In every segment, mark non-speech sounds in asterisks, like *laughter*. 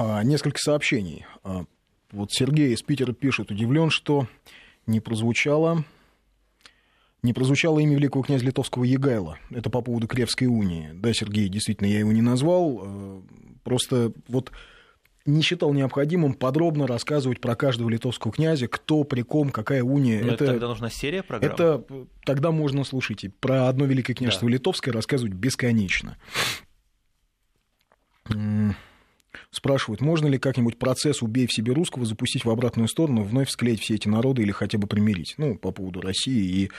А, несколько сообщений. А, вот Сергей из Питера пишет, удивлен, что не прозвучало не прозвучало имя великого князя литовского Егайла. Это по поводу Кревской унии. Да, Сергей, действительно, я его не назвал. Э, просто вот не считал необходимым подробно рассказывать про каждого литовского князя, кто, при ком, какая уния. Но это, это тогда нужна серия программ? Это тогда можно, слушайте, про одно великое княжество да. литовское рассказывать бесконечно. Спрашивают, можно ли как-нибудь процесс «убей в себе русского» запустить в обратную сторону, вновь склеить все эти народы или хотя бы примирить? Ну, по поводу России и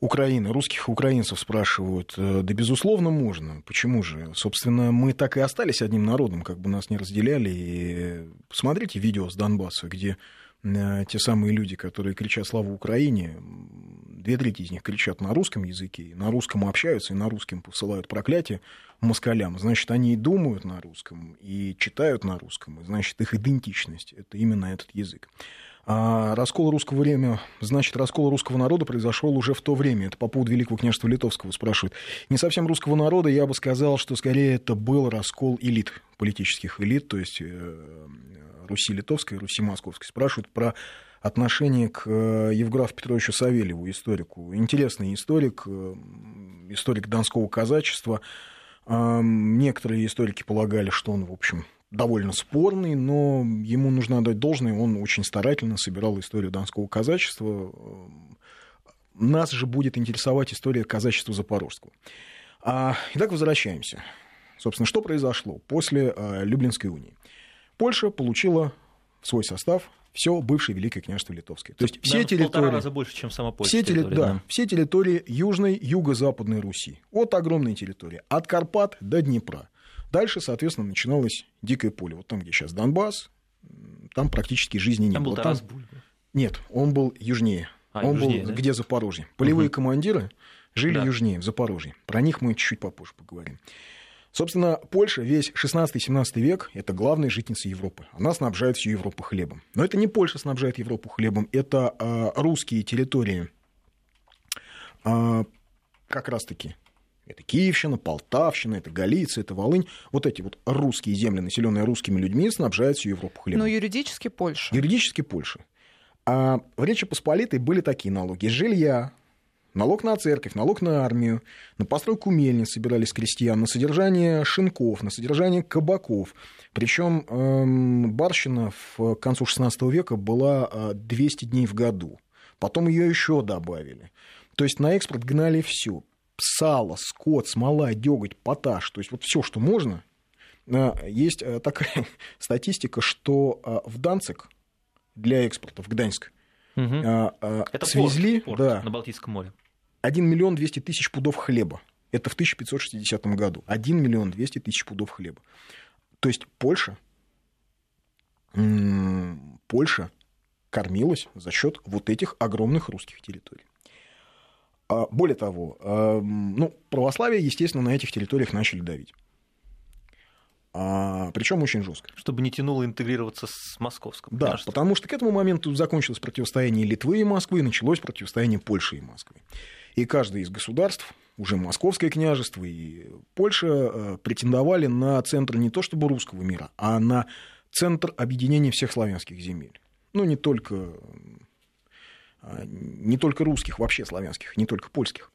Украины, русских украинцев спрашивают. Э, да, безусловно, можно. Почему же? Собственно, мы так и остались одним народом, как бы нас не разделяли. И посмотрите видео с Донбасса, где э, те самые люди, которые кричат «Слава Украине», две трети из них кричат на русском языке, на русском общаются и на русском посылают проклятие москалям. Значит, они и думают на русском, и читают на русском, и значит, их идентичность – это именно этот язык. А раскол русского времени, значит, раскол русского народа произошел уже в то время. Это по поводу Великого княжества Литовского спрашивают. Не совсем русского народа, я бы сказал, что скорее это был раскол элит, политических элит, то есть э, Руси Литовской и Руси Московской. Спрашивают про отношение к э, Евграфу Петровичу Савельеву, историку. Интересный историк, э, историк Донского казачества. Некоторые историки полагали, что он, в общем, довольно спорный, но ему нужно отдать должное, он очень старательно собирал историю донского казачества. Нас же будет интересовать история казачества запорожского. А, итак, возвращаемся. Собственно, что произошло после Люблинской унии? Польша получила в свой состав все бывшее Великое княжество Литовское. То есть все территории... раза больше, чем сама Польша. Все, территория, да, да, все территории Южной, Юго-Западной Руси. Вот огромные территории. От Карпат до Днепра. Дальше, соответственно, начиналось дикое поле. Вот там, где сейчас Донбасс, там практически жизни не там было. Был Тарас там... Нет, он был южнее. А, он южнее, был да? где Запорожье. Полевые угу. командиры жили да. южнее, в Запорожье. Про них мы чуть-чуть попозже поговорим. Собственно, Польша весь 16-17 век – это главная житница Европы. Она снабжает всю Европу хлебом. Но это не Польша снабжает Европу хлебом, это э, русские территории э, как раз-таки это Киевщина, Полтавщина, это Галиция, это Волынь. Вот эти вот русские земли, населенные русскими людьми, снабжают всю Европу хлебом. Но юридически Польша. Юридически Польша. А в Речи Посполитой были такие налоги. Жилья, налог на церковь, налог на армию, на постройку мельниц собирались крестьян, на содержание шинков, на содержание кабаков. Причем эм, барщина в концу XVI века была 200 э, дней в году. Потом ее еще добавили. То есть на экспорт гнали все сало, скот, смола, деготь, поташ, то есть вот все, что можно. Э, есть э, такая *laughs* статистика, что в Данцик для экспорта, в Гданьск, угу. Свезли порт, порт да, на Балтийском море. 1 миллион 200 тысяч пудов хлеба. Это в 1560 году. 1 миллион 200 тысяч пудов хлеба. То есть Польша, Польша кормилась за счет вот этих огромных русских территорий. А, более того, а, ну, православие, естественно, на этих территориях начали давить. А, причем очень жестко. Чтобы не тянуло интегрироваться с московским. Да, княжеством. потому что к этому моменту закончилось противостояние Литвы и Москвы, и началось противостояние Польши и Москвы. И каждое из государств, уже Московское княжество и Польша, претендовали на центр не то чтобы русского мира, а на центр объединения всех славянских земель. Ну, не только а, не только русских, вообще славянских, не только польских.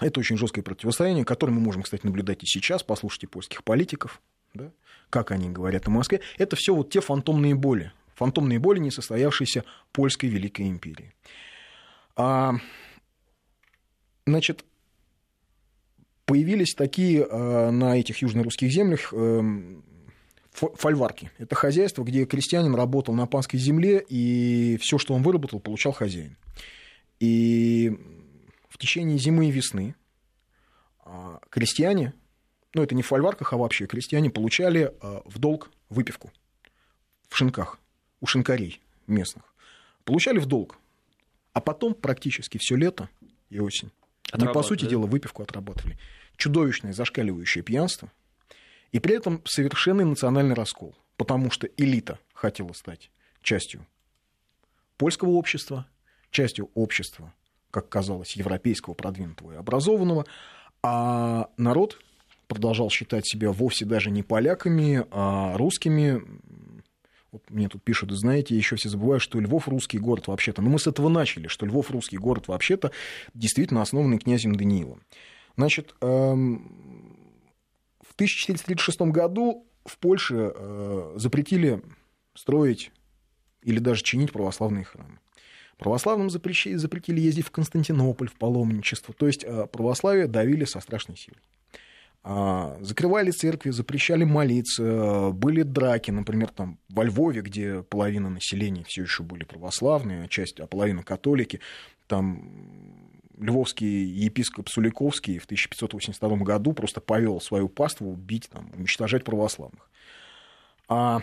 Это очень жесткое противостояние, которое мы можем, кстати, наблюдать и сейчас. Послушайте польских политиков, да, как они говорят о Москве. Это все вот те фантомные боли, фантомные боли несостоявшейся польской Великой империи. А, значит, появились такие а, на этих южно-русских землях эм, фольварки. Это хозяйство, где крестьянин работал на панской земле, и все, что он выработал, получал хозяин. И в течение зимы и весны а, крестьяне, ну это не в фольварках, а вообще крестьяне получали а, в долг выпивку в шинках, у шинкарей местных. Получали в долг. А потом практически все лето и осень. Они, по сути дела, выпивку отрабатывали. Чудовищное зашкаливающее пьянство – и при этом совершенный национальный раскол, потому что элита хотела стать частью польского общества, частью общества, как казалось, европейского, продвинутого и образованного, а народ продолжал считать себя вовсе даже не поляками, а русскими. Вот мне тут пишут, знаете, еще все забывают, что Львов русский город вообще-то. Но мы с этого начали, что Львов русский город вообще-то действительно основанный князем Даниилом. Значит, эм, в 1436 году в Польше э, запретили строить или даже чинить православные храмы. Православным запретили ездить в Константинополь, в паломничество. То есть э, православие давили со страшной силой. А, закрывали церкви, запрещали молиться, были драки, например, там во Львове, где половина населения все еще были православные, а часть, а половина католики, там львовский епископ Суликовский в 1582 году просто повел свою паству бить, там, уничтожать православных. А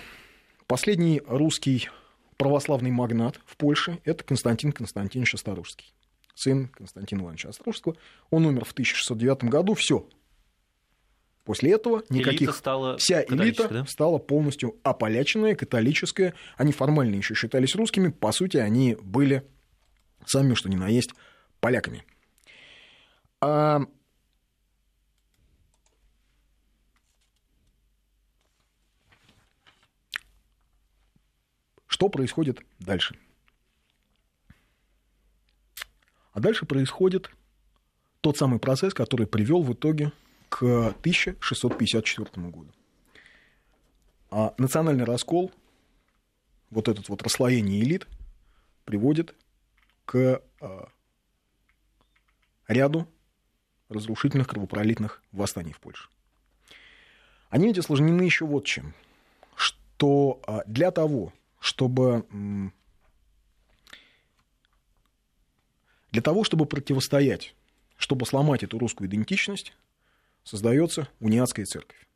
последний русский православный магнат в Польше – это Константин Константинович Осторожский, сын Константина Ивановича Осторожского. Он умер в 1609 году, все. После этого никаких... Элита стала Вся элита да? стала полностью ополяченная, католическая. Они формально еще считались русскими, по сути, они были сами, что ни на есть, поляками. А Что происходит дальше? А дальше происходит тот самый процесс, который привел в итоге к 1654 году. А национальный раскол, вот этот вот расслоение элит, приводит к а, ряду разрушительных кровопролитных восстаний в Польше. Они ведь осложнены еще вот чем. Что а, для того, чтобы для того, чтобы противостоять, чтобы сломать эту русскую идентичность, создается униатская церковь.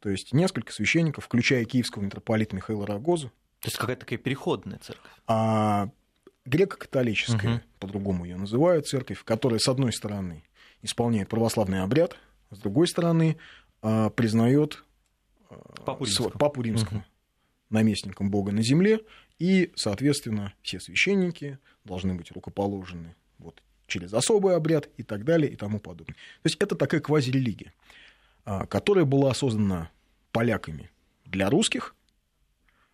То есть несколько священников, включая киевского митрополита Михаила Рогозу. То есть какая-то такая переходная церковь. А греко-католическая, угу. по-другому ее называют, церковь, которая, с одной стороны, исполняет православный обряд, с другой стороны, а, признает Папу Римского, Папу Римского угу наместником Бога на земле, и, соответственно, все священники должны быть рукоположены вот, через особый обряд и так далее и тому подобное. То есть это такая квазирелигия, а, которая была создана поляками для русских.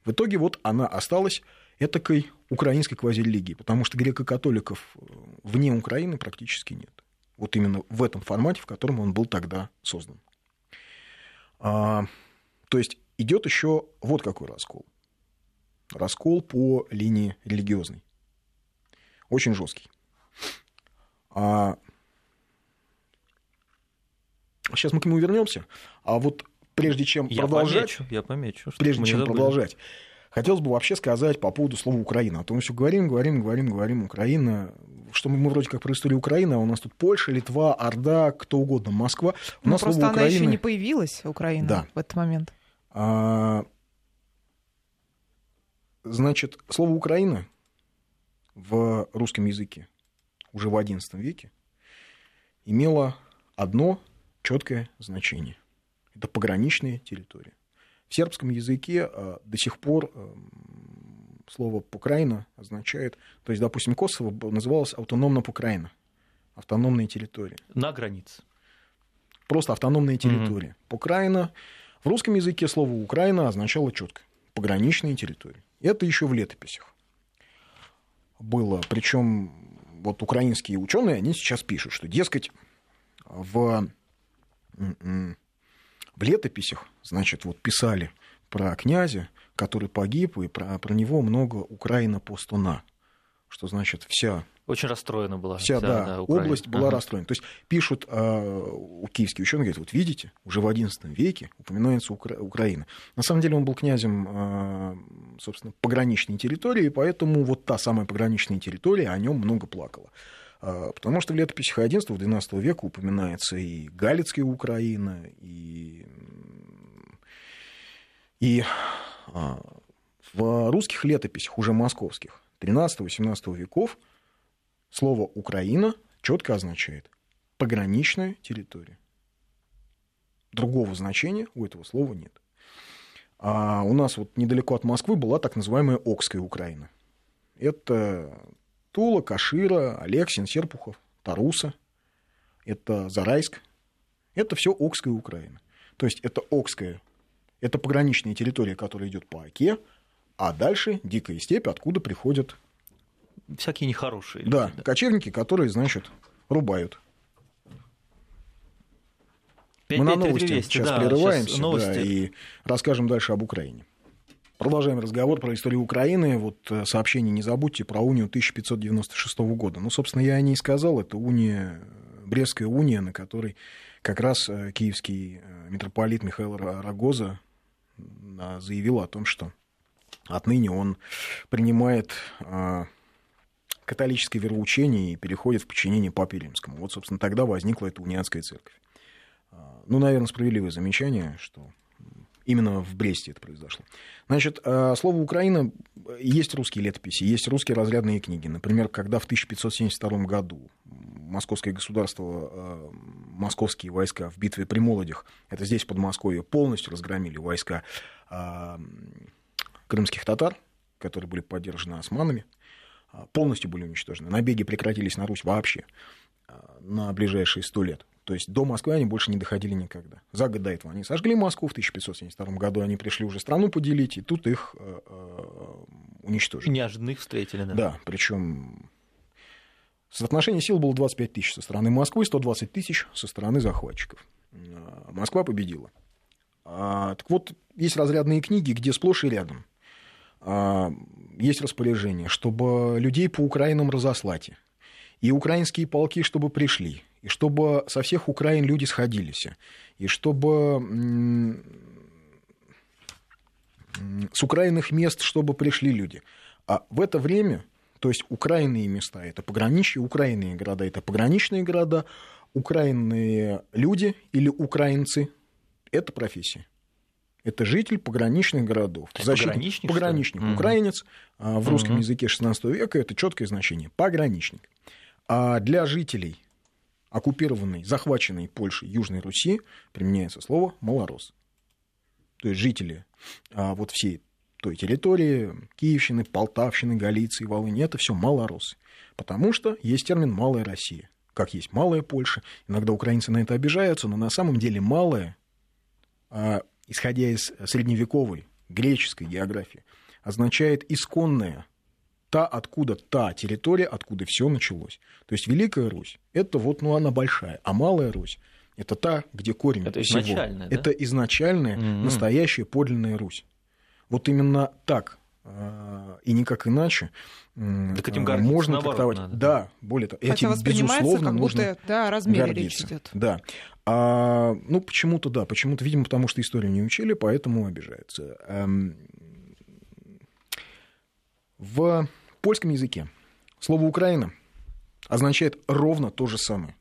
В итоге вот она осталась этакой украинской квазирелигией, потому что греко-католиков э, вне Украины практически нет. Вот именно в этом формате, в котором он был тогда создан. А, то есть идет еще вот какой раскол. Раскол по линии религиозной. Очень жесткий. А... Сейчас мы к нему вернемся. А вот прежде чем я продолжать, помечу, я помечу, прежде чем продолжать, хотелось бы вообще сказать по поводу слова Украина. А то мы все говорим, говорим, говорим, говорим Украина. Что мы, мы вроде как про историю Украины, а у нас тут Польша, Литва, Орда, кто угодно, Москва. У ну, нас просто слово она Украина... еще не появилась, Украина, да. в этот момент. А, значит, слово Украина в русском языке уже в XI веке имело одно четкое значение. Это пограничная территория. В сербском языке а, до сих пор эм, слово «Украина» означает... То есть, допустим, Косово называлось автономно Украина. Автономная территория. На границе. Просто автономная территория. Mm-hmm. Украина в русском языке слово «Украина» означало четко пограничные территории. Это еще в летописях было. Причем вот украинские ученые, они сейчас пишут, что, дескать, в, в летописях, значит, вот писали про князя, который погиб, и про, про него много Украина постуна, что значит вся очень расстроена была. Вся, вся да, да область была ага. расстроена. То есть пишут э, киевские ученые, говорят, вот видите, уже в XI веке упоминается Укра- Украина. На самом деле он был князем, э, собственно, пограничной территории, поэтому вот та самая пограничная территория о нем много плакала. Э, потому что в летописях XI-XII века упоминается и Галицкая Украина, и, и э, в русских летописях, уже московских, 13-18 веков, Слово «Украина» четко означает пограничная территория. Другого значения у этого слова нет. А у нас вот недалеко от Москвы была так называемая Окская Украина. Это Тула, Кашира, Алексин, Серпухов, Таруса. Это Зарайск. Это все Окская Украина. То есть это Окская, это пограничная территория, которая идет по Оке, а дальше дикая степь, откуда приходят... Всякие нехорошие. Люди, да, да, кочевники, которые, значит, рубают. 5, Мы 5, на новости 200, сейчас да, прерываемся сейчас новости. Да, и расскажем дальше об Украине. Продолжаем разговор про историю Украины. Вот э, сообщение не забудьте про унию 1596 года. Ну, собственно, я о ней сказал. Это уния, Брестская уния, на которой как раз э, киевский э, митрополит Михаил Рогоза заявил о том, что отныне он принимает католическое вероучение и переходит в подчинение Папе Римскому. Вот, собственно, тогда возникла эта униатская церковь. Ну, наверное, справедливое замечание, что именно в Бресте это произошло. Значит, слово Украина, есть русские летописи, есть русские разрядные книги. Например, когда в 1572 году московское государство, московские войска в битве при Молодях, это здесь, в Подмосковье, полностью разгромили войска крымских татар, которые были поддержаны османами, полностью были уничтожены. Набеги прекратились на Русь вообще на ближайшие сто лет. То есть до Москвы они больше не доходили никогда. За год до этого они сожгли Москву, в 1572 году они пришли уже страну поделить, и тут их э, э, уничтожили. Неожиданно их встретили, да? Да, причем соотношение сил было 25 тысяч со стороны Москвы, 120 тысяч со стороны захватчиков. Москва победила. А, так вот, есть разрядные книги, где сплошь и рядом а, есть распоряжение, чтобы людей по Украинам разослать. И украинские полки, чтобы пришли и чтобы со всех Украин люди сходились, и чтобы с украинных мест, чтобы пришли люди. А в это время, то есть украинные места, это пограничье, украинные города, это пограничные города, украинные люди или украинцы, это профессия. Это житель пограничных городов. Защитник, пограничник, пограничник украинец, угу. в русском угу. языке XVI века это четкое значение. Пограничник. А для жителей оккупированной, захваченной Польшей Южной Руси применяется слово «малорос». То есть жители а, вот всей той территории, Киевщины, Полтавщины, Галиции, Волыни, это все малоросы. Потому что есть термин «малая Россия», как есть «малая Польша». Иногда украинцы на это обижаются, но на самом деле «малая», а, исходя из средневековой греческой географии, означает «исконная», та, откуда та территория, откуда все началось. То есть Великая Русь – это вот, ну, она большая, а Малая Русь – это та, где корень это всего. Изначальная, да? Это изначальная, mm-hmm. настоящая подлинная Русь. Вот именно так а, и никак иначе так этим можно трактовать. Надо. Да, более того, Хотя этим, безусловно, как нужно будто, да, размере гордиться. речь идет. Да. А, ну, почему-то, да, почему-то, видимо, потому что историю не учили, поэтому обижаются. В польском языке слово «Украина» означает ровно то же самое.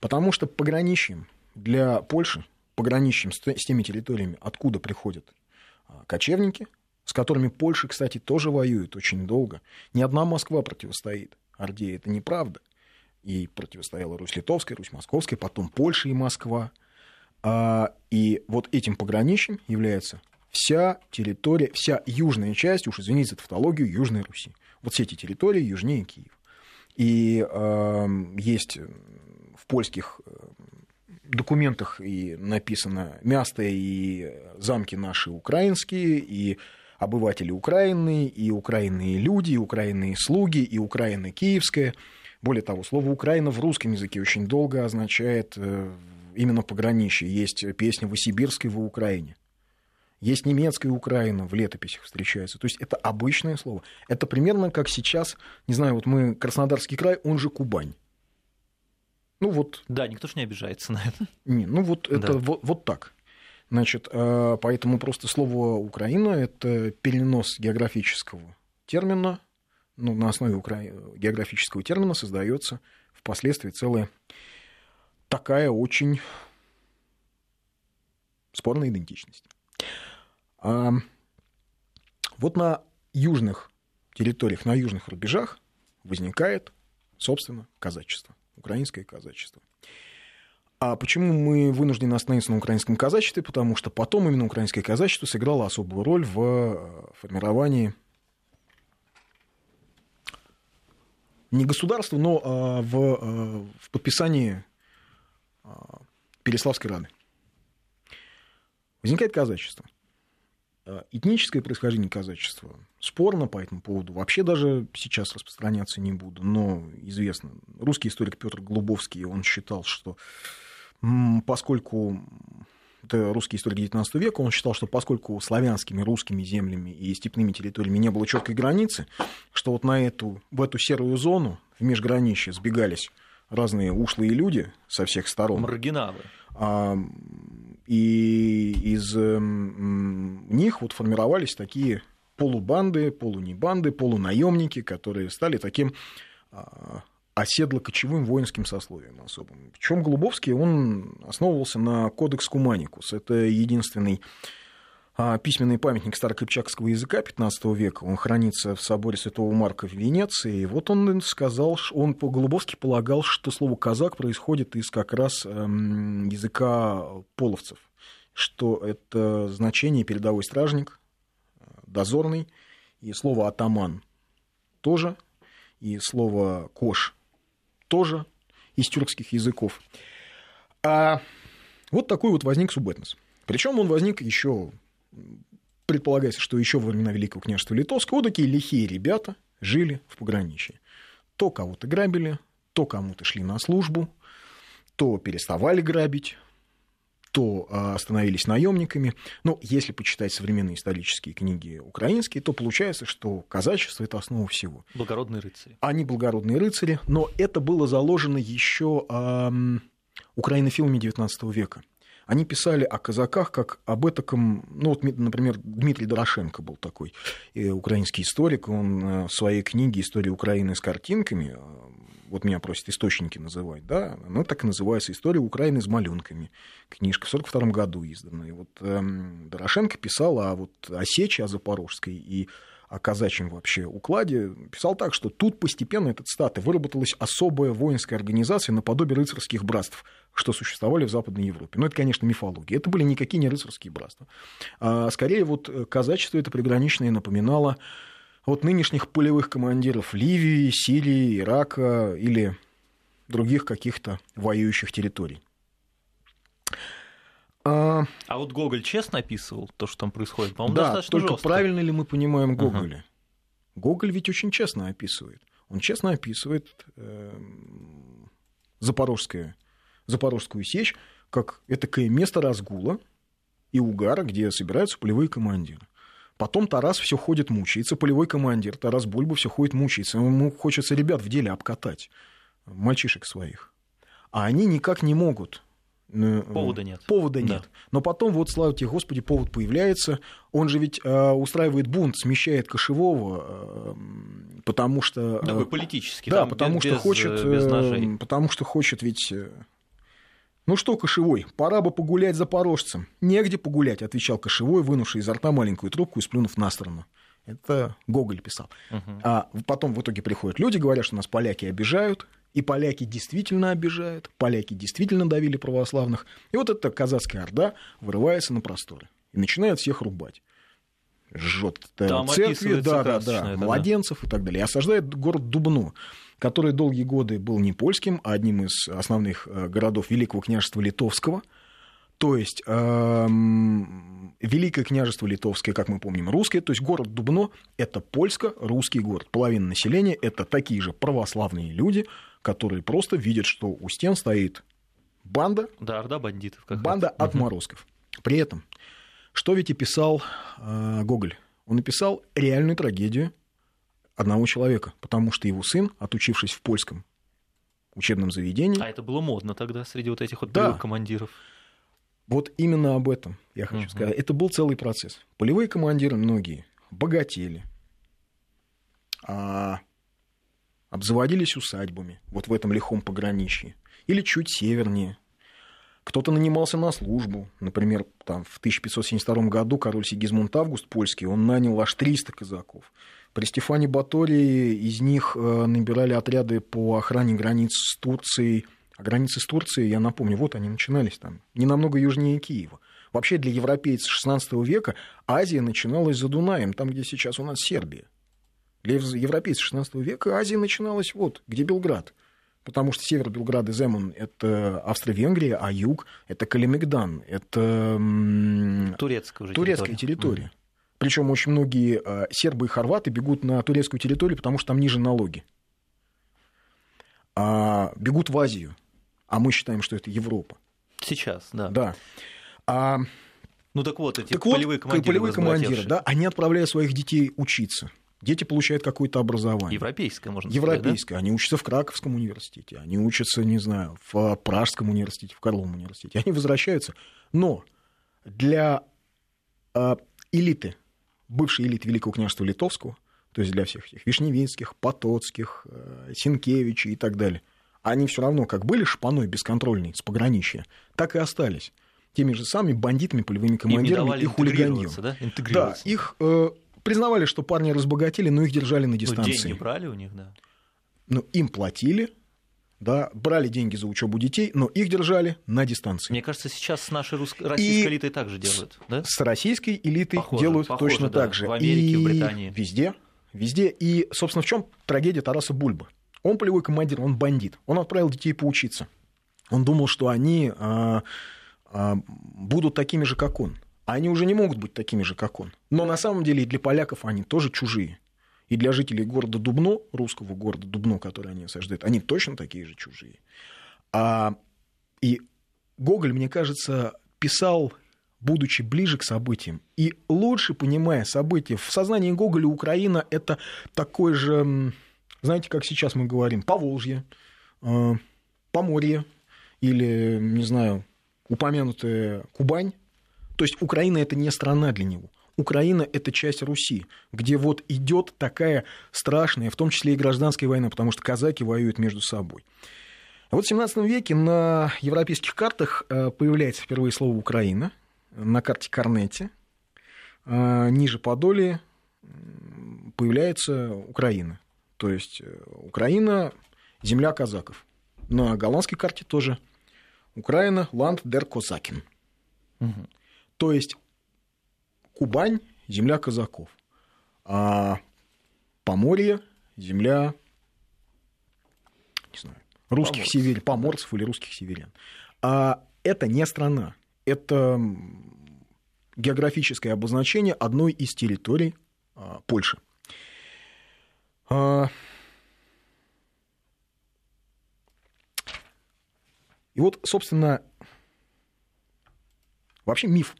Потому что пограничьем для Польши, пограничьем с теми территориями, откуда приходят а, кочевники, с которыми Польша, кстати, тоже воюет очень долго. Ни одна Москва противостоит Орде, это неправда. И противостояла Русь Литовская, Русь Московская, потом Польша и Москва. А, и вот этим пограничьем является вся территория, вся южная часть, уж извините за тавтологию, Южной Руси. Вот все эти территории южнее Киева. И э, есть в польских э, документах и написано место и замки наши украинские, и обыватели Украины, и украинные люди, и украинные слуги, и Украина киевская. Более того, слово «Украина» в русском языке очень долго означает э, именно пограничье. Есть песня «Васибирской в Украине». Есть немецкая Украина в летописях встречается. То есть это обычное слово. Это примерно как сейчас, не знаю, вот мы Краснодарский край, он же Кубань. Ну вот. Да, никто же не обижается на это. Не, ну вот это да. вот, вот так. Значит, э, поэтому просто слово Украина это перенос географического термина, ну, на основе укра... географического термина создается впоследствии целая такая очень спорная идентичность. А вот на южных территориях, на южных рубежах возникает, собственно, казачество, украинское казачество. А почему мы вынуждены остановиться на украинском казачестве? Потому что потом именно украинское казачество сыграло особую роль в э, формировании не государства, но а, в, э, в подписании а, Переславской Рады. Возникает казачество. Этническое происхождение казачества спорно по этому поводу. Вообще даже сейчас распространяться не буду, но известно. Русский историк Петр Голубовский, он считал, что поскольку это русский историк XIX века, он считал, что поскольку славянскими, русскими землями и степными территориями не было четкой границы, что вот на эту, в эту серую зону, в межграничье, сбегались разные ушлые люди со всех сторон. Маргиналы. А, и из них вот формировались такие полубанды, полунебанды, полунаемники, которые стали таким а, оседло-кочевым воинским сословием особым. Причем Голубовский, он основывался на кодекс Куманикус. Это единственный а, письменный памятник старокрепчакского языка XV века. Он хранится в соборе Святого Марка в Венеции. И вот он сказал, он по Голубовски полагал, что слово «казак» происходит из как раз эм, языка половцев, что это значение передовой стражник, дозорный, и слово «атаман» тоже, и слово «кош» тоже из тюркских языков. А вот такой вот возник субэтнос. Причем он возник еще, предполагается, что еще во времена Великого княжества Литовского, вот такие лихие ребята жили в пограничье. То кого-то грабили, то кому-то шли на службу, то переставали грабить, то а, становились наемниками. Но если почитать современные исторические книги украинские, то получается, что казачество это основа всего. Благородные рыцари. Они благородные рыцари, но это было заложено еще эм, украинофилами XIX века. Они писали о казаках как об этом, ну вот, например, Дмитрий Дорошенко был такой э, украинский историк, он э, в своей книге «История Украины с картинками» вот меня просят источники называть, да, она так и называется «История Украины с малюнками». Книжка в 1942 году изданная. И вот эм, Дорошенко писал о, вот, о Сечи, о Запорожской и о казачьем вообще укладе, писал так, что тут постепенно этот стат выработалась особая воинская организация наподобие рыцарских братств, что существовали в Западной Европе. Но это, конечно, мифология. Это были никакие не рыцарские братства. А скорее вот казачество это приграничное напоминало от нынешних полевых командиров Ливии, Сирии, Ирака или других каких-то воюющих территорий. А, а вот Гоголь честно описывал то, что там происходит? По-моему, да, достаточно только жестко. правильно ли мы понимаем Гоголя? Uh-huh. Гоголь ведь очень честно описывает. Он честно описывает э, Запорожское, Запорожскую сечь как этакое место разгула и угара, где собираются полевые командиры. Потом Тарас все ходит, мучается, полевой командир, Тарас Бульба все ходит, мучается. Ему хочется ребят в деле обкатать, мальчишек своих. А они никак не могут. Э, повода нет. Повода нет. Да. Но потом, вот, слава тебе, Господи, повод появляется. Он же ведь э, устраивает бунт, смещает кошевого, э, потому что... Такой политический. Да, потому без, что хочет... Без ножей. Потому что хочет ведь «Ну что, Кошевой, пора бы погулять за порожцем». «Негде погулять», — отвечал Кошевой, вынувший изо рта маленькую трубку и сплюнув на сторону. Это Гоголь писал. Угу. А потом в итоге приходят люди, говорят, что нас поляки обижают, и поляки действительно обижают, поляки действительно давили православных. И вот эта казацкая орда вырывается на просторы и начинает всех рубать. Жжет церкви, да, да, да, младенцев и так далее. И осаждает город Дубно который долгие годы был не польским, а одним из основных э, городов Великого княжества Литовского. То есть эм, Великое княжество Литовское, как мы помним, русское, то есть город Дубно – это польско-русский город. Половина населения – это такие же православные люди, которые просто видят, что у стен стоит банда. Да, орда бандитов. Как банда это. отморозков. Угу. При этом, что ведь и писал э, Гоголь? Он написал реальную трагедию одного человека, потому что его сын, отучившись в польском учебном заведении... А это было модно тогда среди вот этих вот да. командиров. Вот именно об этом я хочу uh-huh. сказать. Это был целый процесс. Полевые командиры многие богатели, а обзаводились усадьбами, вот в этом лихом пограничье, или чуть севернее. Кто-то нанимался на службу. Например, там, в 1572 году король Сигизмунд Август польский, он нанял аж 300 казаков. При Стефане Батории из них э, набирали отряды по охране границ с Турцией. А границы с Турцией, я напомню, вот они начинались там, не намного южнее Киева. Вообще для европейцев XVI века Азия начиналась за Дунаем, там, где сейчас у нас Сербия. Для европейцев XVI века Азия начиналась вот, где Белград. потому что север Белграда Земун — это Австро-Венгрия, а юг — это Калимегдан, это турецкая, уже турецкая территория. территория. Причем очень многие э, сербы и хорваты бегут на турецкую территорию, потому что там ниже налоги. А бегут в Азию, а мы считаем, что это Европа. Сейчас, да. Да. А, ну так вот, эти так полевые командиры, полевые командиры да, они отправляют своих детей учиться. Дети получают какое-то образование. Европейское, можно сказать. Европейское. Да? Они учатся в Краковском университете, они учатся, не знаю, в Пражском университете, в Карловом университете. Они возвращаются. Но для э, элиты, бывшей элиты Великого княжества Литовского, то есть для всех этих Вишневинских, Потоцких, э, Синкевичей и так далее, они все равно как были шпаной бесконтрольной с пограничья, так и остались теми же самыми бандитами, полевыми командирами и хулиганьем. Да? да, их э, признавали, что парни разбогатели, но их держали на дистанции. Ну, деньги брали у них, да. Ну, им платили, да, брали деньги за учебу детей, но их держали на дистанции. Мне кажется, сейчас с нашей рус... российской и элитой также делают, да? С российской элитой похоже, делают похоже, точно да. так же. В Америке, и в Британии. Везде, везде. И, собственно, в чем трагедия Тараса Бульбы? Он полевой командир, он бандит. Он отправил детей поучиться. Он думал, что они а, а, будут такими же, как он. А они уже не могут быть такими же, как он. Но на самом деле и для поляков они тоже чужие. И для жителей города Дубно, русского города Дубно, который они осаждают, они точно такие же чужие. А, и Гоголь, мне кажется, писал, будучи ближе к событиям, и лучше понимая события. В сознании Гоголя Украина — это такой же, знаете, как сейчас мы говорим, Поволжье, э, Поморье или, не знаю, упомянутая Кубань, то есть Украина это не страна для него. Украина – это часть Руси, где вот идет такая страшная, в том числе и гражданская война, потому что казаки воюют между собой. Вот в 17 веке на европейских картах э, появляется впервые слово «Украина», на карте Корнете, э, ниже Подоле появляется Украина. То есть э, Украина – земля казаков. На голландской карте тоже Украина – Ланд дер Козакин. Угу. То есть Кубань – земля казаков, а Поморье – земля не знаю, русских Поморцев. северян, поморцев или русских северян. А это не страна, это географическое обозначение одной из территорий а, Польши. А... И вот, собственно, вообще миф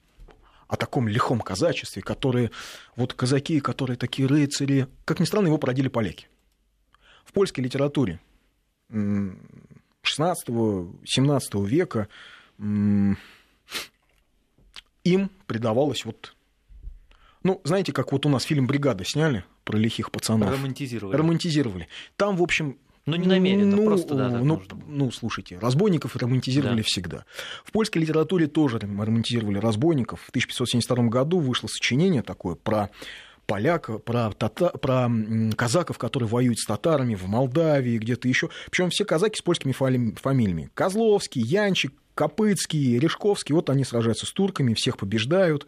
о таком лихом казачестве, которые, вот казаки, которые такие рыцари, как ни странно, его породили поляки. В польской литературе 16-17 века им придавалось вот ну, знаете, как вот у нас фильм «Бригада» сняли про лихих пацанов. Романтизировали. Романтизировали. Там, в общем, но не намеренно, ну, просто да, ну, нужно. ну, слушайте, разбойников романтизировали да. всегда. В польской литературе тоже романтизировали разбойников. В 1572 году вышло сочинение такое про поляка, про, тата, про казаков, которые воюют с татарами в Молдавии, где-то еще. Причем все казаки с польскими фамилиями. Козловский, Янчик, Копыцкий, Решковский. Вот они сражаются с турками, всех побеждают.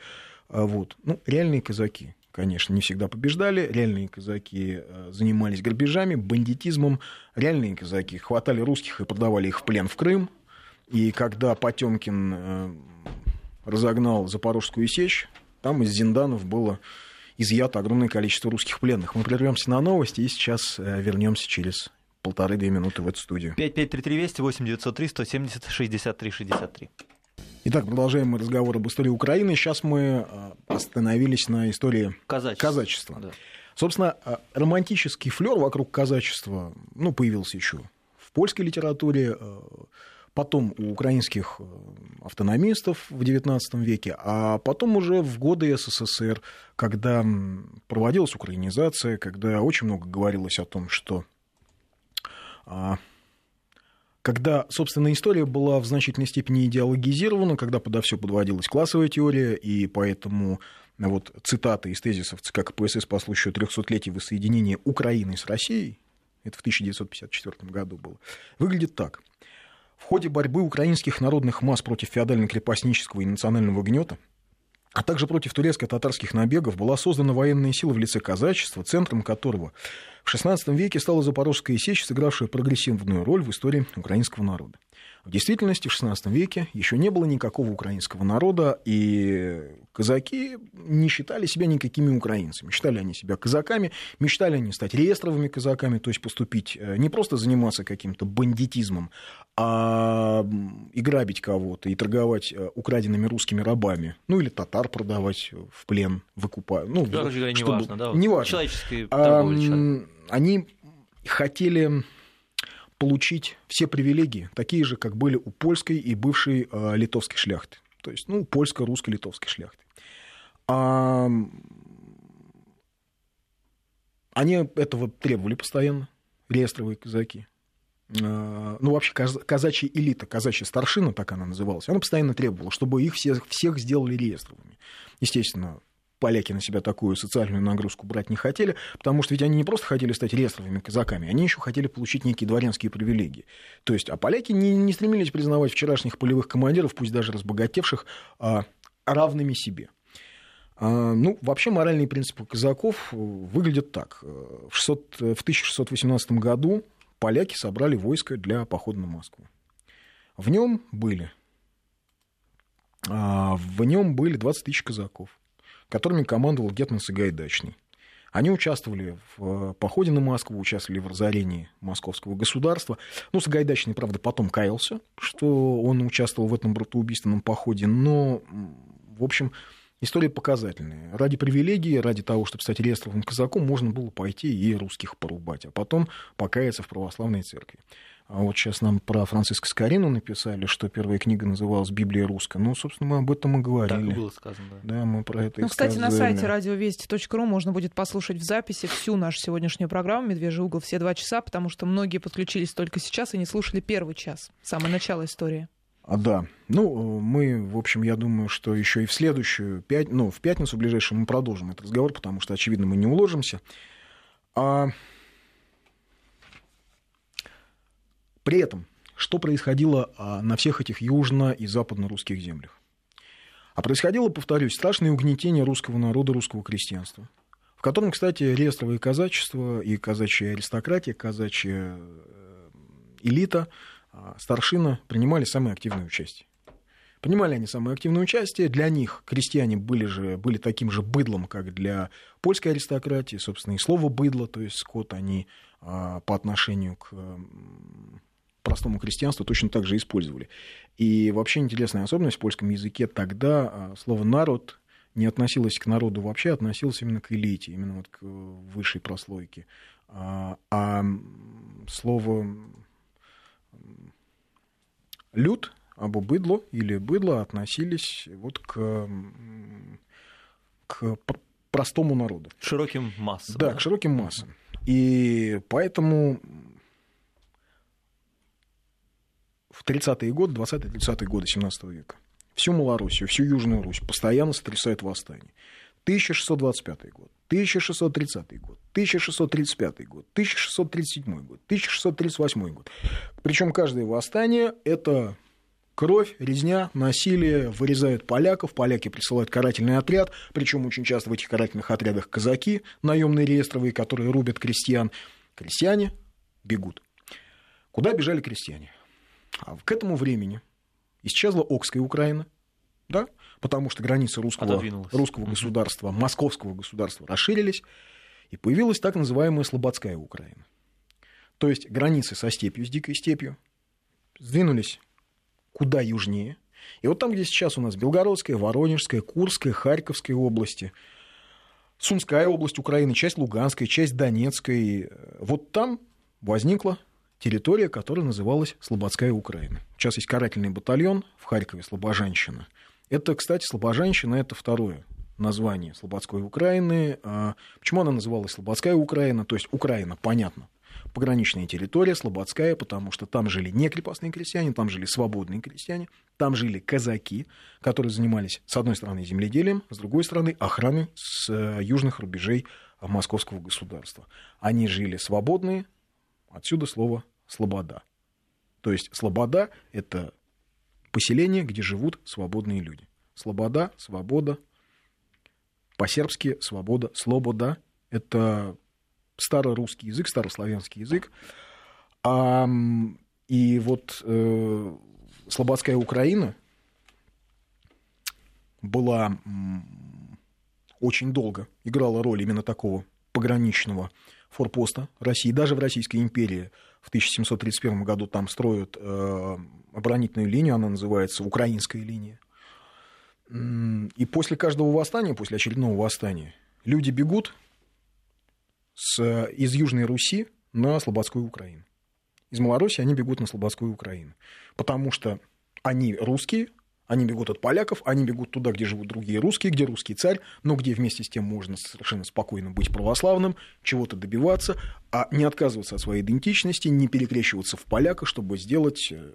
А вот. Ну, реальные казаки конечно, не всегда побеждали. Реальные казаки э, занимались грабежами, бандитизмом. Реальные казаки хватали русских и продавали их в плен в Крым. И когда Потемкин э, разогнал Запорожскую сечь, там из Зинданов было изъято огромное количество русских пленных. Мы прервемся на новости и сейчас э, вернемся через полторы-две минуты в эту студию. 5533 Вести, 8903 170 63 63. Итак, продолжаем мы разговор об истории Украины. Сейчас мы э, остановились на истории казачества. казачества. Да. Собственно, э, романтический флер вокруг казачества ну, появился еще в польской литературе, э, потом у украинских автономистов в XIX веке, а потом уже в годы СССР, когда проводилась украинизация, когда очень много говорилось о том, что а, когда, собственно, история была в значительной степени идеологизирована, когда подо все подводилась классовая теория, и поэтому вот цитаты из тезисов ЦК КПСС по случаю 300-летия воссоединения Украины с Россией, это в 1954 году было, выглядит так. В ходе борьбы украинских народных масс против феодально-крепостнического и национального гнета а также против турецко-татарских набегов была создана военная сила в лице казачества, центром которого в XVI веке стала Запорожская сечь, сыгравшая прогрессивную роль в истории украинского народа. В действительности в XVI веке еще не было никакого украинского народа, и казаки не считали себя никакими украинцами. Считали они себя казаками, мечтали они стать реестровыми казаками, то есть поступить, э, не просто заниматься каким-то бандитизмом, а и грабить кого-то, и торговать э, украденными русскими рабами, ну или татар продавать в плен, выкупать. Ну, Короче чтобы... неважно, да? Неважно. Человеческой торговли. А, они хотели получить все привилегии, такие же, как были у польской и бывшей э, литовской шляхты. То есть, ну, польско-русско-литовской шляхты. А, они этого требовали постоянно, реестровые казаки. А, ну, вообще, казачья элита, казачья старшина, так она называлась, она постоянно требовала, чтобы их всех, всех сделали реестровыми. Естественно, поляки на себя такую социальную нагрузку брать не хотели, потому что ведь они не просто хотели стать реестровыми казаками, они еще хотели получить некие дворянские привилегии. То есть, а поляки не, не стремились признавать вчерашних полевых командиров, пусть даже разбогатевших, а, равными себе. А, ну, вообще моральные принципы казаков выглядят так. В, 600, в 1618 году поляки собрали войско для похода на Москву. В нем были, а, в нем были 20 тысяч казаков которыми командовал Гетман Сагайдачный. Они участвовали в э, походе на Москву, участвовали в разорении московского государства. Ну, Сагайдачный, правда, потом каялся, что он участвовал в этом братоубийственном походе, но, в общем, история показательная. Ради привилегии, ради того, чтобы стать реестровым казаком, можно было пойти и русских порубать, а потом покаяться в православной церкви. А вот сейчас нам про Франциска Скорину написали, что первая книга называлась «Библия русская». Ну, собственно, мы об этом и говорили. Так было сказано, да. Да, мы про это Ну, и кстати, сказали. на сайте радиовести.ру можно будет послушать в записи всю нашу сегодняшнюю программу «Медвежий угол» все два часа, потому что многие подключились только сейчас и не слушали первый час, самое начало истории. А, да. Ну, мы, в общем, я думаю, что еще и в следующую, пять, ну, в пятницу в ближайшую мы продолжим этот разговор, потому что, очевидно, мы не уложимся. А... При этом что происходило а, на всех этих южно- и западно-русских землях. А происходило, повторюсь, страшное угнетение русского народа, русского крестьянства, в котором, кстати, реестровое казачество и казачья аристократия, казачья э, элита, а, старшина принимали самое активное участие. Принимали они самое активное участие. Для них крестьяне были, же, были таким же быдлом, как для польской аристократии. Собственно, и слово «быдло», то есть скот, они а, по отношению к простому крестьянству точно так же использовали. И вообще интересная особенность в польском языке тогда а, слово «народ» не относилось к народу вообще, а относилось именно к элите, именно вот к высшей прослойке. А, а слово «люд» або «быдло» или «быдло» относились вот к, к простому народу. Широким массам. Да, да, к широким массам. И поэтому в 30-е годы, 20-30-е годы 17 века. Всю Малороссию, всю Южную Русь постоянно сотрясает восстание. 1625 год, 1630 год, 1635 год, 1637 год, 1638 год. Причем каждое восстание – это кровь, резня, насилие, вырезают поляков, поляки присылают карательный отряд, причем очень часто в этих карательных отрядах казаки, наемные реестровые, которые рубят крестьян. Крестьяне бегут. Куда бежали крестьяне? А к этому времени исчезла Окская Украина, да, потому что границы русского, русского государства, московского государства расширились, и появилась так называемая Слободская Украина. То есть границы со степью, с дикой степью, сдвинулись куда южнее. И вот там, где сейчас у нас Белгородская, Воронежская, Курская, Харьковская области, Сумская область Украины, часть Луганской, часть Донецкой, э, вот там возникла территория, которая называлась Слободская Украина. Сейчас есть карательный батальон в Харькове, Слобожанщина. Это, кстати, Слобожанщина – это второе название Слободской Украины. А почему она называлась Слободская Украина? То есть Украина, понятно, пограничная территория, Слободская, потому что там жили не крепостные крестьяне, там жили свободные крестьяне, там жили казаки, которые занимались, с одной стороны, земледелием, с другой стороны, охраной с э, южных рубежей московского государства. Они жили свободные, отсюда слово слобода. То есть слобода – это поселение, где живут свободные люди. Слобода, свобода, По-сербски свобода, слобода – это старорусский язык, старославянский язык. А, и вот э, Слободская Украина была очень долго, играла роль именно такого пограничного форпоста России. Даже в Российской империи в 1731 году там строят э, оборонительную линию, она называется Украинская линия. И после каждого восстания, после очередного восстания, люди бегут с, из Южной Руси на Слободскую Украину. Из Малороссии они бегут на Слободскую Украину. Потому что они русские, они бегут от поляков, они бегут туда, где живут другие русские, где русский царь, но где вместе с тем можно совершенно спокойно быть православным, чего-то добиваться, а не отказываться от своей идентичности, не перекрещиваться в поляка, чтобы сделать, э,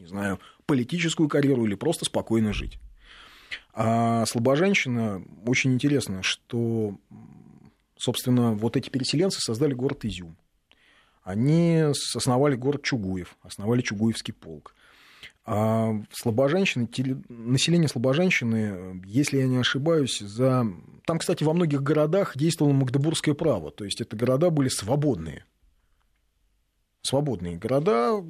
не знаю, политическую карьеру или просто спокойно жить. А слабоженщина, очень интересно, что, собственно, вот эти переселенцы создали город Изюм. Они основали город Чугуев, основали Чугуевский полк. А слабоженщины, население слабоженщины, если я не ошибаюсь, за... Там, кстати, во многих городах действовало магдебургское право, то есть это города были свободные. Свободные города.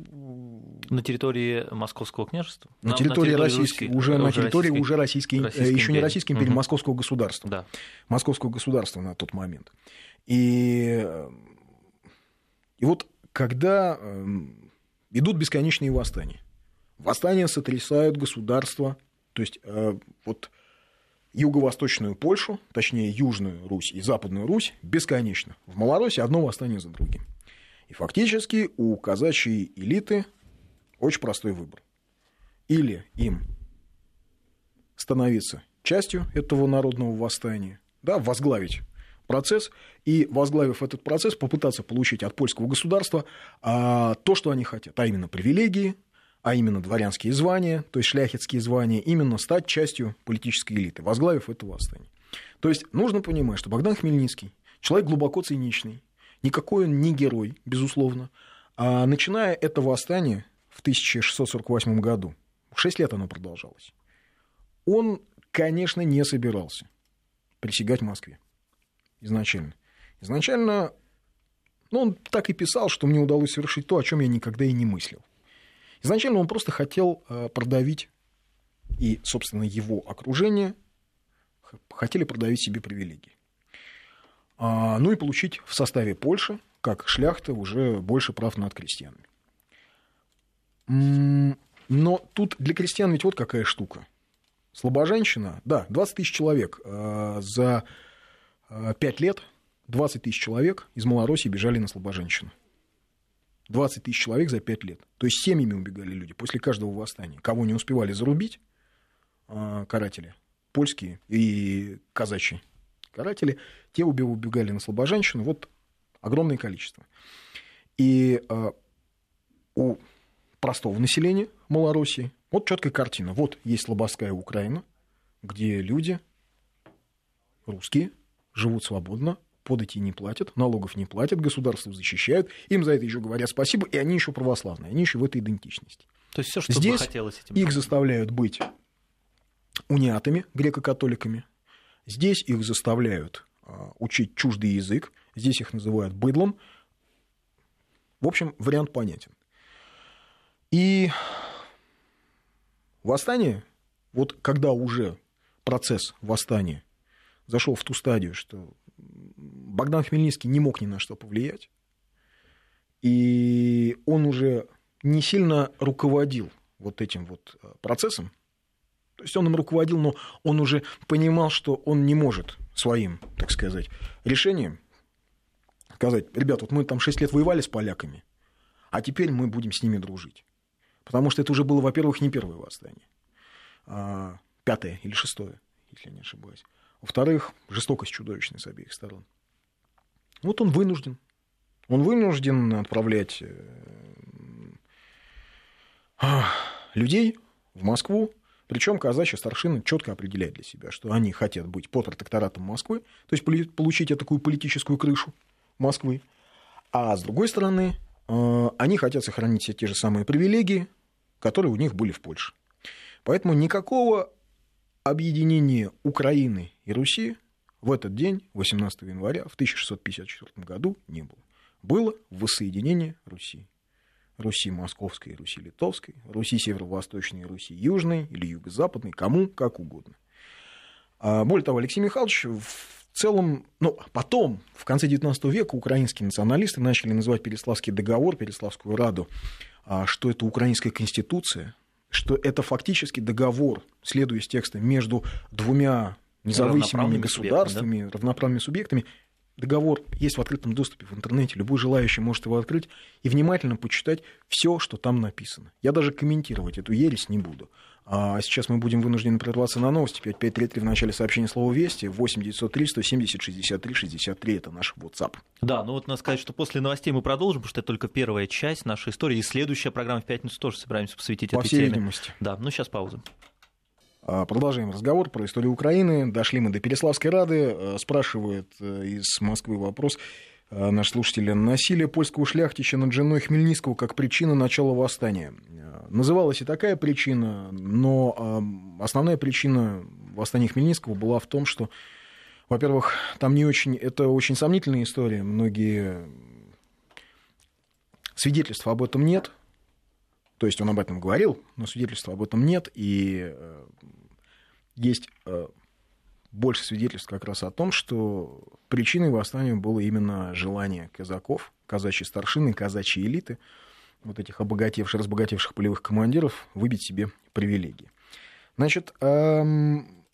На территории Московского княжества? На, на территории, территории российской, уже, на территории российской, уже российской, российской еще империи. не Российской империи, угу. Московского государства. Да. Московского государства на тот момент. И, и вот когда эм, идут бесконечные восстания, Восстания сотрясают государство, то есть э, вот юго-восточную Польшу, точнее Южную Русь и Западную Русь бесконечно. В Малороссии одно восстание за другим. И фактически у казачьей элиты очень простой выбор. Или им становиться частью этого народного восстания, да, возглавить процесс и, возглавив этот процесс, попытаться получить от польского государства а, то, что они хотят, а именно привилегии, а именно дворянские звания, то есть шляхетские звания, именно стать частью политической элиты, возглавив это восстание. То есть нужно понимать, что Богдан Хмельницкий человек глубоко циничный, никакой он не герой, безусловно. А начиная это восстание в 1648 году, 6 лет оно продолжалось, он, конечно, не собирался присягать Москве изначально. Изначально ну, он так и писал, что мне удалось совершить то, о чем я никогда и не мыслил. Изначально он просто хотел э, продавить, и, собственно, его окружение хотели продавить себе привилегии. А, ну и получить в составе Польши, как шляхта, уже больше прав над крестьянами. Но тут для крестьян ведь вот какая штука. Слабоженщина, да, 20 тысяч человек э, за 5 э, лет, 20 тысяч человек из Малороссии бежали на слабоженщину. 20 тысяч человек за 5 лет. То есть семьями убегали люди после каждого восстания. Кого не успевали зарубить а, каратели, польские и казачьи каратели, те убегали на слабожанщину. Вот огромное количество. И а, у простого населения Малороссии вот четкая картина. Вот есть слободская Украина, где люди русские живут свободно, подати не платят, налогов не платят, государство защищают, им за это еще говорят спасибо, и они еще православные, они еще в этой идентичности. То есть все, что Здесь хотелось этим их заставляют быть униатами, греко-католиками. Здесь их заставляют а, учить чуждый язык. Здесь их называют быдлом. В общем, вариант понятен. И восстание, вот когда уже процесс восстания зашел в ту стадию, что Богдан Хмельницкий не мог ни на что повлиять. И он уже не сильно руководил вот этим вот э, процессом. То есть он им руководил, но он уже понимал, что он не может своим, так сказать, решением сказать, ребят, вот мы там 6 лет воевали с поляками, а теперь мы будем с ними дружить. Потому что это уже было, во-первых, не первое восстание, а пятое или шестое, если я не ошибаюсь. Во-вторых, жестокость чудовищная с обеих сторон. Вот он вынужден. Он вынужден отправлять э, а, людей в Москву. Причем казачья старшина четко определяет для себя, что они хотят быть под протекторатом Москвы, то есть получить такую политическую крышу Москвы. А с другой стороны, э, они хотят сохранить все те же самые привилегии, которые у них были в Польше. Поэтому никакого объединения Украины и Руси в этот день, 18 января, в 1654 году не было. Было воссоединение Руси. Руси Московской, Руси Литовской, Руси Северо-Восточной, Руси Южной или Юго-Западной, кому как угодно. А, более того, Алексей Михайлович в целом, ну, потом, в конце XIX века, украинские националисты начали называть Переславский договор, Переславскую Раду, а, что это украинская конституция, что это фактически договор, следуя из текста, между двумя независимыми государствами, субъектами, да? равноправными субъектами. Договор есть в открытом доступе в интернете, любой желающий может его открыть и внимательно почитать все, что там написано. Я даже комментировать эту ересь не буду. А сейчас мы будем вынуждены прерваться на новости. 5533 в начале сообщения слова «Вести». 8 903 170 63 63 – это наш WhatsApp. Да, ну вот надо сказать, что после новостей мы продолжим, потому что это только первая часть нашей истории. И следующая программа в пятницу тоже собираемся посвятить По этой всей теме. видимости. Да, ну сейчас пауза. А, продолжаем разговор про историю Украины. Дошли мы до Переславской Рады. А, спрашивает э, из Москвы вопрос а, наш слушатель. Насилие польского шляхтича над женой Хмельницкого как причина начала восстания. Называлась и такая причина, но основная причина восстания Хмельницкого была в том, что, во-первых, там не очень... Это очень сомнительная история. Многие свидетельств об этом нет. То есть он об этом говорил, но свидетельств об этом нет. И э, есть э, больше свидетельств как раз о том, что причиной восстания было именно желание казаков, казачьей старшины, казачьей элиты, вот этих обогатевших, разбогатевших полевых командиров, выбить себе привилегии. Значит, эм,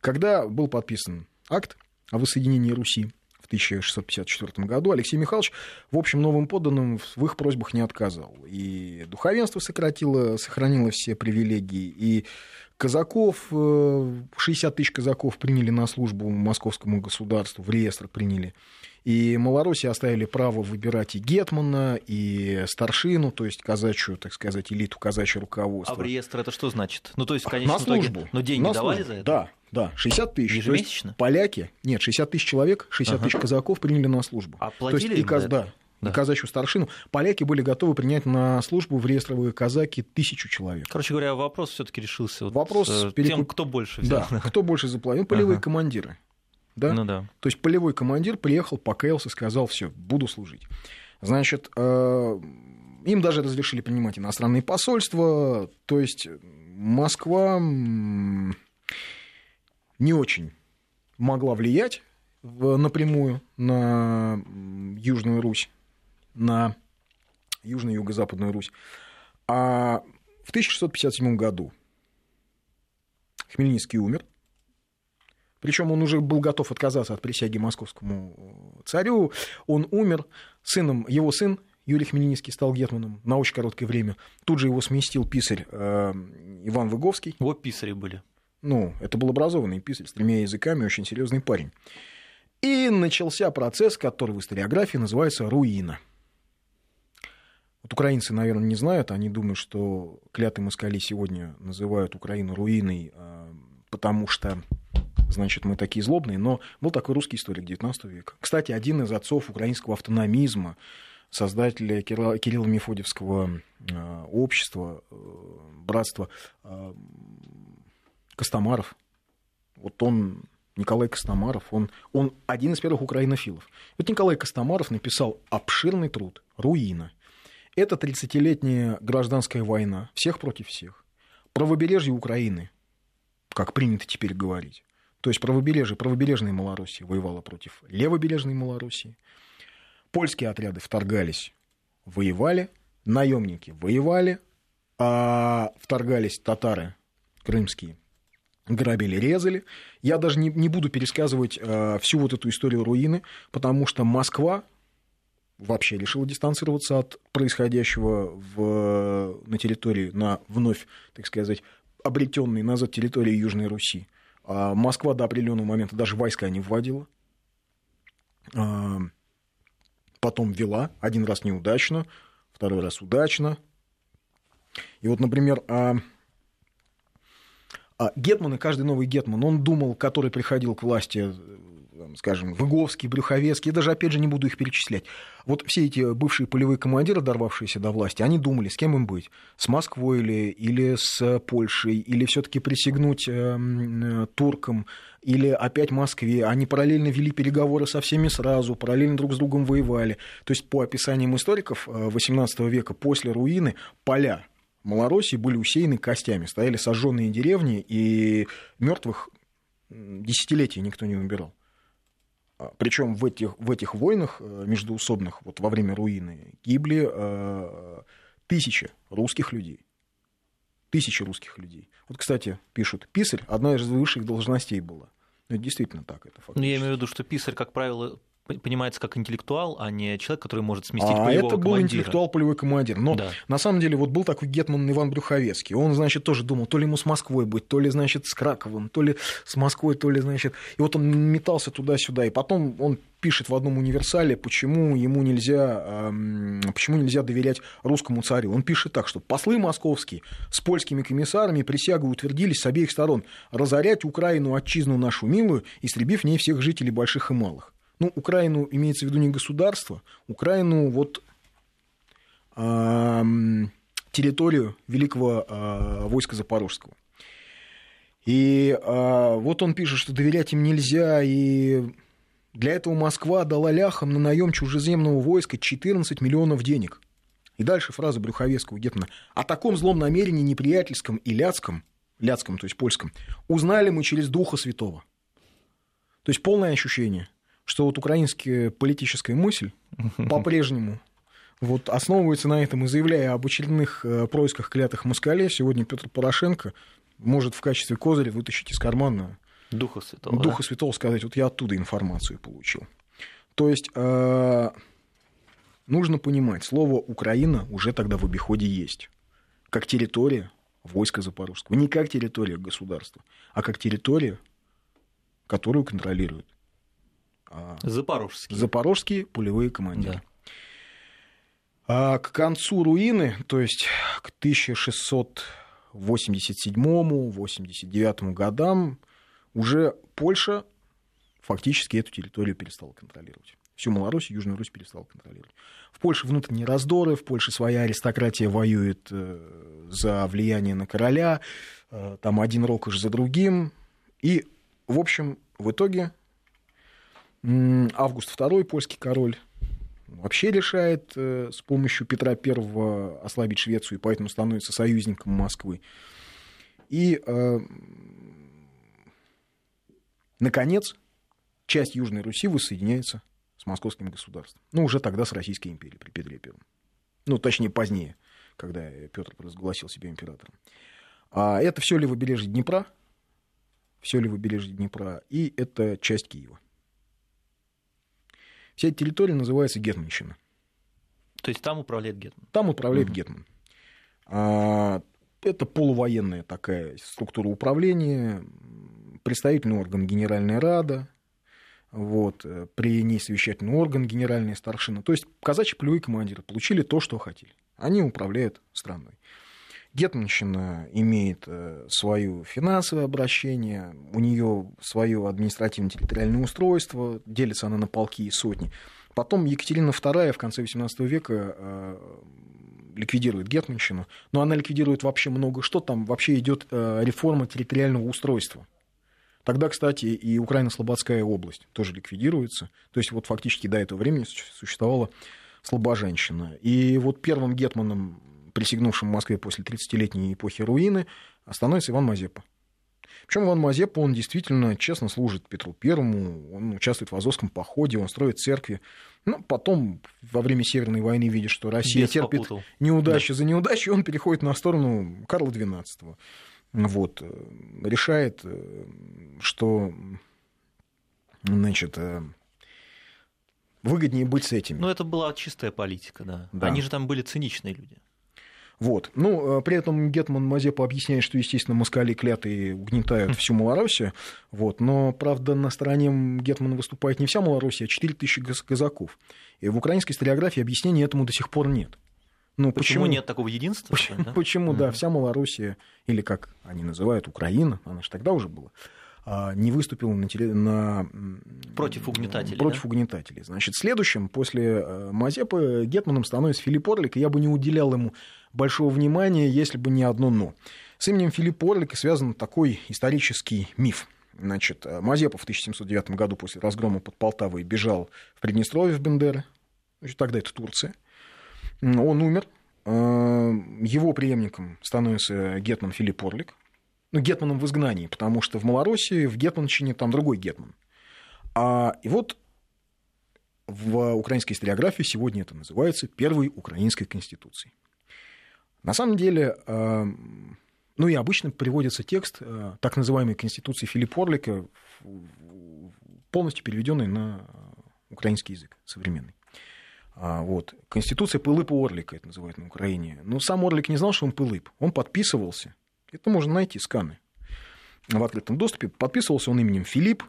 когда был подписан акт о воссоединении Руси, 1654 году Алексей Михайлович, в общем, новым подданным в их просьбах не отказал. И духовенство сократило, сохранило все привилегии, и казаков, 60 э, тысяч казаков приняли на службу московскому государству, в реестр приняли. И Малороссии оставили право выбирать и гетмана, и старшину, то есть казачью, так сказать, элиту, казачье руководство. А в реестр это что значит? Ну, то есть, конечно, на службу. Итоге, но деньги на давали службу. за это? Да, да, 60 тысяч. Ежемесячно? поляки, нет, 60 тысяч человек, 60 Ага. тысяч казаков приняли на службу. А то платили есть и, каз... да, Да. и казачью старшину. Поляки были готовы принять на службу в реестровые казаки тысячу человек. Короче говоря, вопрос все-таки решился. Вот Вопрос с, э, перекуп- тем, кто больше взял. Да, кто больше заплатил? Ну, полевые Ага. командиры. Да? Ну да. То есть полевой командир приехал, покаялся, сказал, все, буду служить. Значит, э, им даже разрешили принимать иностранные посольства, то есть Москва не очень могла влиять в- напрямую на Южную Русь, на Южно-Юго-Западную Русь. А в 1657 году Хмельницкий умер, причем он уже был готов отказаться от присяги московскому царю. Он умер. Сыном, его сын Юрий Хмельницкий стал гетманом на очень короткое время. Тут же его сместил писарь э, Иван Выговский. Вот писари были. Ну, это был образованный писарь с тремя языками, очень серьезный парень. И начался процесс, который в историографии называется руина. Вот украинцы, наверное, не знают, они думают, что клятые москали сегодня называют Украину руиной, э, потому что, значит, мы такие злобные, но был такой русский историк XIX века. Кстати, один из отцов украинского автономизма, создателя Кирилла, Мефодьевского э, общества, э, братства Костомаров. Вот он, Николай Костомаров, он, он один из первых украинофилов. Вот Николай Костомаров написал обширный труд «Руина». Это 30-летняя гражданская война, всех против всех. Правобережье Украины, как принято теперь говорить. То есть правобережье, правобережная Малороссия воевала против левобережной Малороссии. Польские отряды вторгались, воевали, наемники воевали, а вторгались татары крымские, грабили, резали. Я даже не, не буду пересказывать э, всю вот эту историю руины, потому что Москва вообще решила дистанцироваться от происходящего в, на территории, на вновь, так сказать, обретенной назад территории Южной Руси. А Москва до определенного момента даже войска не вводила. А, потом вела, один раз неудачно, второй раз удачно. И вот, например, а, Гетман и каждый новый Гетман, он думал, который приходил к власти, скажем, Выговский, Брюховецкий, я даже, опять же, не буду их перечислять. Вот все эти бывшие полевые командиры, дорвавшиеся до власти, они думали, с кем им быть? С Москвой или, или с Польшей, или все таки присягнуть э, туркам, или опять Москве. Они параллельно вели переговоры со всеми сразу, параллельно друг с другом воевали. То есть, по описаниям историков XVIII э, века, после руины поля Малороссии были усеяны костями, стояли сожженные деревни, и мертвых десятилетия никто не убирал. А, Причем в этих, в этих войнах э, междуусобных, вот во время руины, гибли э, тысячи русских людей. Тысячи русских людей. Вот, кстати, пишут, писарь одна из высших должностей была. Ну, это действительно так, это факт. Ну, я имею в виду, что писарь, как правило, понимается как интеллектуал, а не человек, который может сместить а полевого это был командира. интеллектуал полевой командир. Но Да. на самом деле вот был такой гетман Иван Брюховецкий. Он, значит, тоже думал, то ли ему с Москвой быть, то ли, значит, с Краковым, то ли с Москвой, то ли, значит... И вот он метался туда-сюда. И потом он пишет в одном универсале, почему ему нельзя, почему нельзя доверять русскому царю. Он пишет так, что послы московские с польскими комиссарами присягу утвердились с обеих сторон разорять Украину, отчизну нашу милую, истребив в ней всех жителей больших и малых. Ну, Украину имеется в виду не государство, Украину вот ам, территорию великого а, войска Запорожского. И а, вот он пишет, что доверять им нельзя, и для этого Москва дала ляхам на наем чужеземного войска 14 миллионов денег. И дальше фраза Брюховецкого Гетмана. О таком злом намерении неприятельском и ляцком, ляцком, то есть польском, узнали мы через Духа Святого. То есть полное ощущение, что вот украинская политическая мысль по-прежнему вот основывается на этом и заявляя об очередных э, происках клятых москалей, сегодня Петр Порошенко может в качестве козыря вытащить из кармана Духа Святого. Духа Святого сказать, вот я оттуда информацию получил. То есть э, нужно понимать, слово Украина уже тогда в обиходе есть. Как территория войска Запорожского. Не как территория государства, а как территория, которую контролируют а, да. Запорожский. запорожские пулевые командиры. Да. А к концу руины, то есть к 1687-89 годам, уже Польша фактически эту территорию перестала контролировать. Всю Малоруссию, Южную Русь перестала контролировать. В Польше внутренние раздоры, в Польше своя аристократия воюет э, за влияние на короля, э, там один рокош за другим. И, в общем, в итоге Август II, польский король, вообще решает э, с помощью Петра I ослабить Швецию, и поэтому становится союзником Москвы. И, э, наконец, часть Южной Руси воссоединяется с московским государством. Ну, уже тогда с Российской империей при Петре I. Ну, точнее, позднее, когда Петр разгласил себя императором. А это все левобережье Днепра, все левобережье Днепра, и это часть Киева. Вся эта территория называется Гетманщина. То есть там управляет Гетман. Там управляет Мгм. Гетман. А, это полувоенная такая структура управления, представительный орган Генеральная Рада, вот, э, при ней совещательный орган Генеральная старшина. То есть казачьи полевые командиры получили то, что хотели. Они управляют страной. Гетманщина имеет э, свое финансовое обращение, у нее свое административно-территориальное устройство, делится она на полки и сотни. Потом Екатерина II в конце XVIII века э, ликвидирует Гетманщину, но она ликвидирует вообще много что, там вообще идет э, реформа территориального устройства. Тогда, кстати, и Украино-Слободская область тоже ликвидируется. То есть вот фактически до этого времени существовала Слобожанщина. И вот первым гетманом, присягнувшим в Москве после 30-летней эпохи руины, становится Иван Мазепа. Причем Иван Мазепа, он действительно честно служит Петру Первому, он участвует в Азовском походе, он строит церкви. Ну, потом, во время Северной войны, видит, что Россия Бес терпит попутал. неудачу за неудачей, он переходит на сторону Карла XII. Вот, решает, что значит, выгоднее быть с этими. Ну, это была чистая политика, да. Да. Они же там были циничные люди. Вот. Ну, э, при этом Гетман Мазепа объясняет, что, естественно, москали клятые угнетают всю Малороссию. Вот. Но, правда, на стороне Гетмана выступает не вся Малороссия, а 4 тысячи газ- казаков. И в украинской историографии объяснения этому до сих пор нет. Ну, Почему, нет такого единства? ли, да? Почему, да, вся Малороссия, или как они называют, Украина, она же тогда уже была, а, не выступил на, теле, на против угнетателей. Против да? угнетателей. Значит, следующим после э, Мазепы Гетманом становится Филипп Орлик, и я бы не уделял ему большого внимания, если бы не одно «но». С именем Филиппа Орлика связан такой исторический миф. Значит, э, Мазепа в 1709 году после разгрома под Полтавой бежал в Приднестровье в Бендеры, значит, тогда это Турция. Он умер, э, его преемником становится Гетман Филипп Орлик, ну, гетманом в изгнании, потому что в Малороссии, в Гетманщине там другой гетман. А, и вот в украинской историографии сегодня это называется первой украинской конституцией. На самом деле, а, ну и обычно приводится текст а, так называемой конституции Филиппа Орлика, полностью переведенный на украинский язык современный. Вот. Конституция Пылыпа Орлика, это называют на Украине. Но сам Орлик не знал, что он Пылып. Он подписывался это можно найти, сканы в открытом доступе. Подписывался он именем Филипп.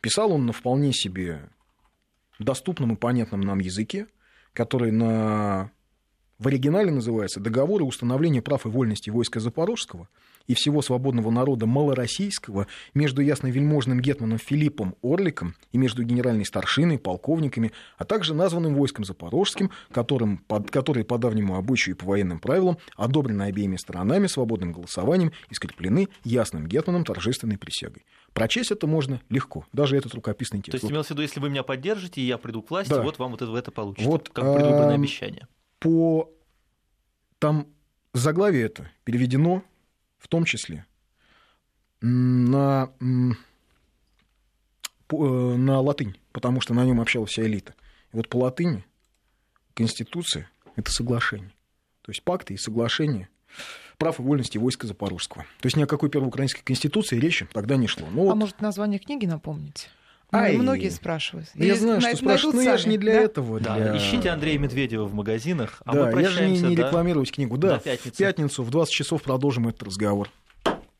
Писал он на вполне себе доступном и понятном нам языке, который на... в оригинале называется «Договор и установление прав и вольностей войска Запорожского» и всего свободного народа малороссийского между ясновельможным гетманом Филиппом Орликом и между генеральной старшиной, полковниками, а также названным войском Запорожским, которым, под, которые по давнему обычаю и по военным правилам одобрены обеими сторонами свободным голосованием и скреплены ясным гетманом торжественной присягой. Прочесть это можно легко, даже этот рукописный текст. То есть, имелось в виду, если вы меня поддержите, и я приду к власти, да. вот вам вот это, это получится, вот, как предвыборное обещание. По там заглавие это переведено в том числе на, э, на латынь, потому что на нем общалась вся элита. И вот по латыни Конституция – это соглашение. То есть пакты и соглашения прав и вольности войска Запорожского. То есть ни о какой первой украинской конституции речи тогда не шло. Ну, а вот... может, название книги напомнить? Ай, многие спрашивают. Я знаю, что спрашивают, но я же не для да? этого. Да, для... ищите Андрея Медведева в магазинах, а да, мы я же не, не да, рекламировать книгу. Да, в пятницу в 20 часов продолжим этот разговор.